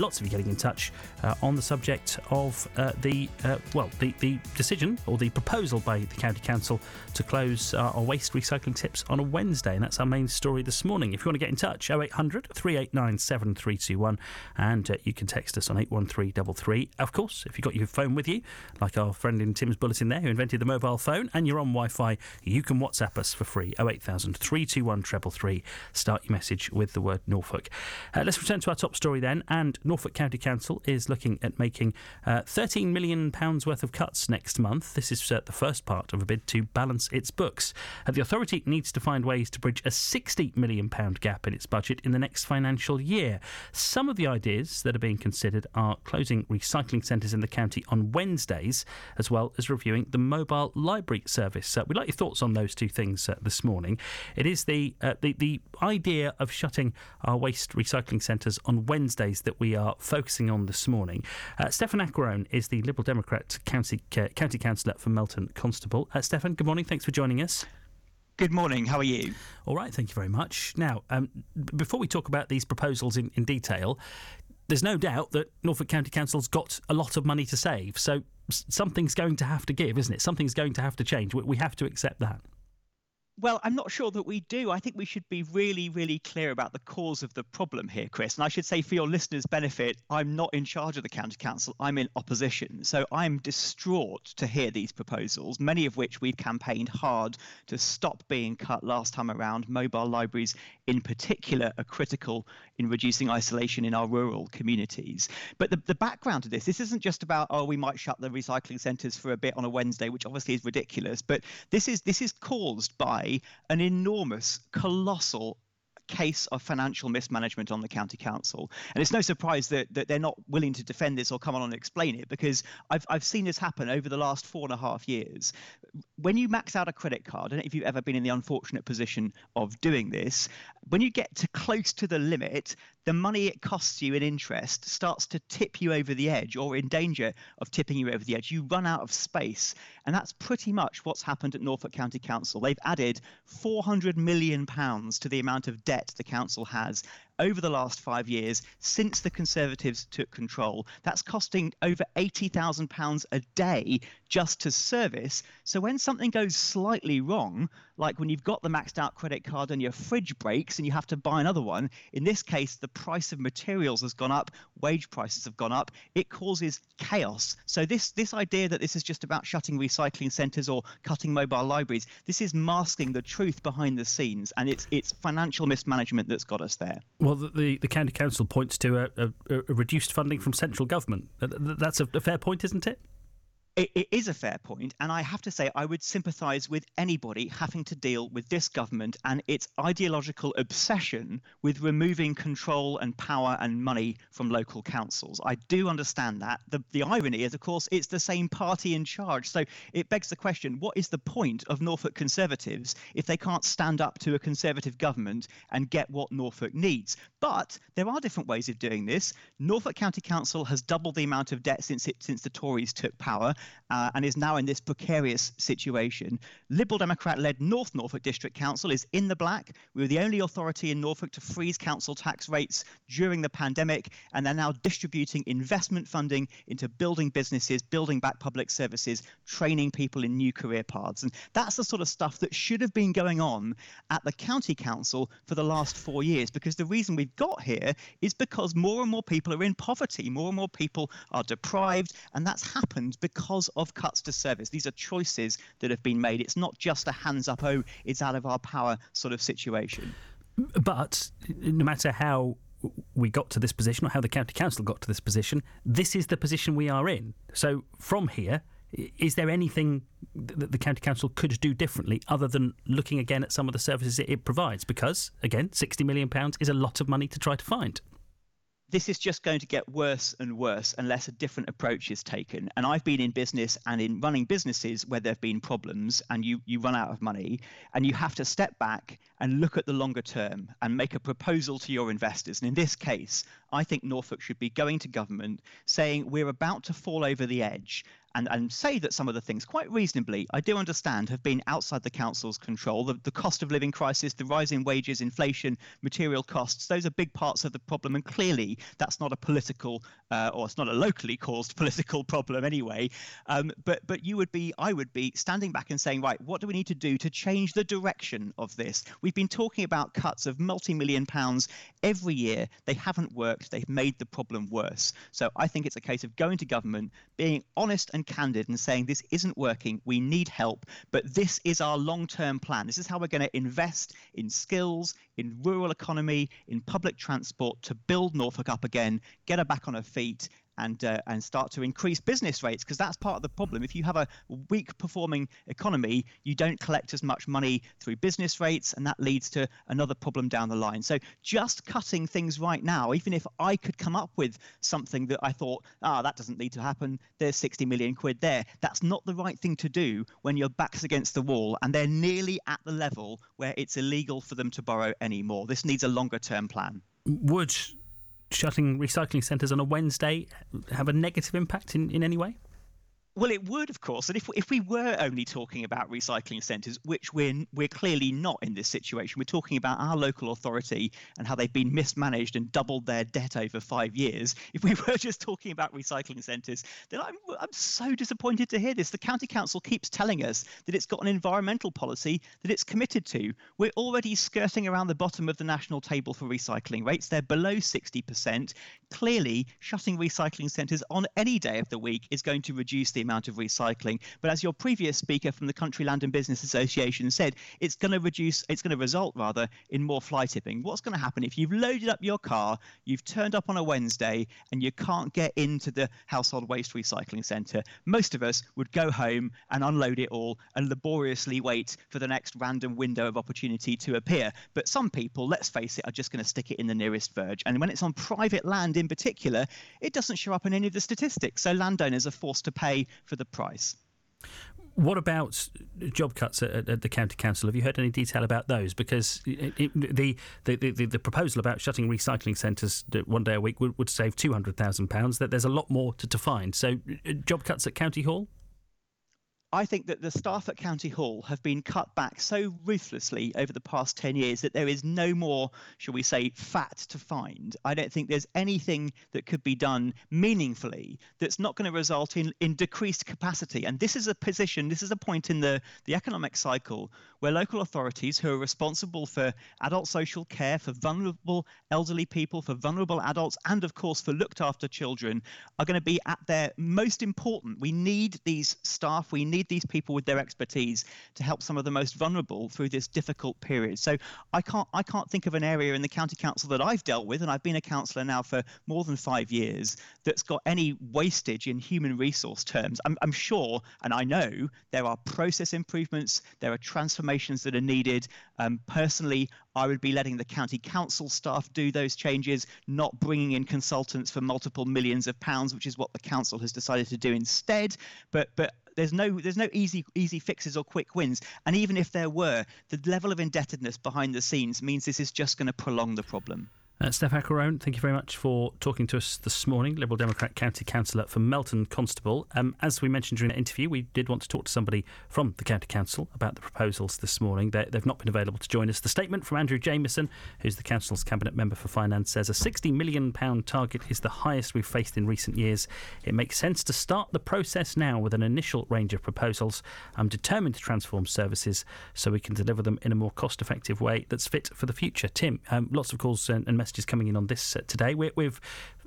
lots of you getting in touch uh, on the subject of uh, the uh, well, the, the decision or the proposal by the county council to close uh, our waste recycling tips on a Wednesday, and that's our main story this morning. If you want to get in touch, 0800 389 7321, and uh, you can text us on 81333. Of course, if you've got your phone with you, like our friend in Tim's bulletin there who invented the mobile phone, and you're on Wi-Fi, you can WhatsApp us for free 08000 321 333. Start your message with the word Norfolk. Let's return to our top story then, and Norfolk County Council is looking at making uh, 13 million pounds worth of cuts next month. This is uh, the first part of a bid to balance its books. Uh, the authority needs to find ways to bridge a 60 million pound gap in its budget in the next financial year. Some of the ideas that are being considered are closing recycling centres in the county on Wednesdays, as well as reviewing the mobile library service. Uh, we'd like your thoughts on those two things uh, this morning. It is the, uh, the the idea of shutting our waste recycling centres on Wednesdays that we are focusing on this morning. Uh, Stefan Aquarone is the Liberal Democrat county uh, county councillor for Melton Constable. Uh, Stefan, good morning. Thanks for joining us. Good morning. How are you? All right, thank you very much. Now, um, before we talk about these proposals in, in detail, there's no doubt that Norfolk County Council's got a lot of money to save. So something's going to have to give, isn't it? Something's going to have to change. We have to accept that. Well, I'm not sure that we do. I think we should be really, really clear about the cause of the problem here, Chris. And I should say, for your listeners' benefit, I'm not in charge of the county council. I'm in opposition. So I'm distraught to hear these proposals, many of which we've campaigned hard to stop being cut last time around. Mobile libraries, in particular, are critical in reducing isolation in our rural communities. But the, the background to this, this isn't just about, oh, we might shut the recycling centres for a bit on a Wednesday, which obviously is ridiculous. But this is this is caused by an enormous, colossal case of financial mismanagement on the county council. And it's no surprise that, that they're not willing to defend this or come on and explain it because I've, I've seen this happen over the last four and a half years. When you max out a credit card, I don't know if you've ever been in the unfortunate position of doing this, when you get to close to the limit, the money it costs you in interest starts to tip you over the edge or in danger of tipping you over the edge. You run out of space. And that's pretty much what's happened at Norfolk County Council. They've added £400 million to the amount of debt debt the council has over the last five years since the Conservatives took control. That's costing over £80,000 a day just to service. So when something goes slightly wrong, like when you've got the maxed out credit card and your fridge breaks and you have to buy another one, in this case, the price of materials has gone up, wage prices have gone up, it causes chaos. So this, this idea that this is just about shutting recycling centres or cutting mobile libraries, this is masking the truth behind the scenes and it's, it's financial mismanagement that's got us there. Well, well, the, the county council points to a, a, a reduced funding from central government. That's a, a fair point, isn't it? It, it is a fair point, and I have to say I would sympathise with anybody having to deal with this government and its ideological obsession with removing control and power and money from local councils. I do understand that. The the irony is, of course, it's the same party in charge. So it begs the question: What is the point of Norfolk Conservatives if they can't stand up to a Conservative government and get what Norfolk needs? But there are different ways of doing this. Norfolk County Council has doubled the amount of debt since it, since the Tories took power uh, and is now in this precarious situation. Liberal Democrat led North Norfolk District Council is in the black. We were the only authority in Norfolk to freeze council tax rates during the pandemic, and they're now distributing investment funding into building businesses, building back public services, training people in new career paths. And that's the sort of stuff that should have been going on at the county council for the last four years, because the reason we've got here is because more and more people are in poverty, more and more people are deprived, and that's happened because because of cuts to service. These are choices that have been made. It's not just a hands up, oh, it's out of our power sort of situation. But no matter how we got to this position or how the county council got to this position, this is the position we are in. So from here, is there anything that the county council could do differently other than looking again at some of the services it provides? Because again, sixty million pounds is a lot of money to try to find this is just going to get worse and worse unless a different approach is taken. And I've been in business and in running businesses where there have been problems and you, you run out of money and you have to step back and look at the longer term and make a proposal to your investors. And in this case, I think Norfolk should be going to government saying we're about to fall over the edge and, and say that some of the things, quite reasonably, I do understand, have been outside the council's control. The, the cost of living crisis, the rising wages, inflation, material costs, those are big parts of the problem. And clearly, that's not a political uh, or it's not a locally caused political problem anyway. Um, but but you would be, I would be standing back and saying, right, what do we need to do to change the direction of this? We've been talking about cuts of multi-million pounds every year. They haven't worked. They've made the problem worse. So I think it's a case of going to government, being honest and and candid and saying this isn't working, we need help, but this is our long term plan. This is how we're going to invest in skills, in rural economy, in public transport to build Norfolk up again, get her back on her feet, and uh, and start to increase business rates because that's part of the problem. If you have a weak performing economy, you don't collect as much money through business rates, and that leads to another problem down the line. So just cutting things right now, even if I could come up with something that I thought, ah, that doesn't need to happen. There's 60 million quid there. That's not the right thing to do when your back's against the wall and they're nearly at the level where it's illegal for them to borrow anymore. This needs a longer term plan. Would shutting recycling centres on a Wednesday have a negative impact in, in any way? Well, it would, of course. And if if we were only talking about recycling centres, which we're we're clearly not in this situation, we're talking about our local authority and how they've been mismanaged and doubled their debt over five years. If we were just talking about recycling centres, then I'm I'm so disappointed to hear this. The county council keeps telling us that it's got an environmental policy that it's committed to. We're already skirting around the bottom of the national table for recycling rates. They're below 60%. Clearly, shutting recycling centres on any day of the week is going to reduce the amount of recycling. But as your previous speaker from the Country Land and Business Association said, it's going to reduce, it's going to result rather in more fly tipping. What's going to happen if you've loaded up your car, you've turned up on a Wednesday, and you can't get into the household waste recycling centre? Most of us would go home and unload it all and laboriously wait for the next random window of opportunity to appear. But some people, let's face it, are just going to stick it in the nearest verge. And when it's on private land in particular, it doesn't show up in any of the statistics. So landowners are forced to pay for the price. What about job cuts at, at, the county council? Have you heard any detail about those? Because it, it, the, the, the, the, proposal about shutting recycling centres one day a week would, would save two hundred thousand pounds. That there's a lot more to, to find. So, uh, job cuts at County Hall. I think that the staff at County Hall have been cut back so ruthlessly over the past 10 years that there is no more, shall we say, fat to find. I don't think there's anything that could be done meaningfully that's not going to result in, in decreased capacity. And this is a position, this is a point in the, the economic cycle where local authorities who are responsible for adult social care, for vulnerable elderly people, for vulnerable adults, and of course for looked after children are going to be at their most important. We need these staff, we need these people with their expertise to help some of the most vulnerable through this difficult period. So I can't I can't think of an area in the county council that I've dealt with, and I've been a councillor now for more than five years, that's got any wastage in human resource terms. I'm, I'm sure, and I know there are process improvements, there are transformations that are needed. Um, personally, I would be letting the county council staff do those changes, not bringing in consultants for multiple millions of pounds, which is what the council has decided to do instead. But but there's no there's no easy easy fixes or quick wins. And even if there were, the level of indebtedness behind the scenes means this is just going to prolong the problem. Uh, Steph Aquarone, thank you very much for talking to us this morning, Liberal Democrat County Councillor for Melton Constable. Um, as we mentioned during the interview, we did want to talk to somebody from the County Council about the proposals this morning. They, have not been available to join us. The statement from Andrew Jamieson, who's the Council's Cabinet Member for Finance, says a £60 million target is the highest we've faced in recent years. It makes sense to start the process now with an initial range of proposals. I'm determined to transform services so we can deliver them in a more cost effective way that's fit for the future. Tim, um, lots of calls and, and messages messages coming in on this today. we have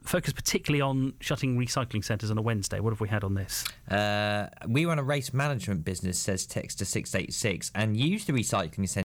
focused particularly on shutting recycling centres on a Wednesday. What have we had on this? Uh, we run a race management business, says text to 686, and use the recycling centre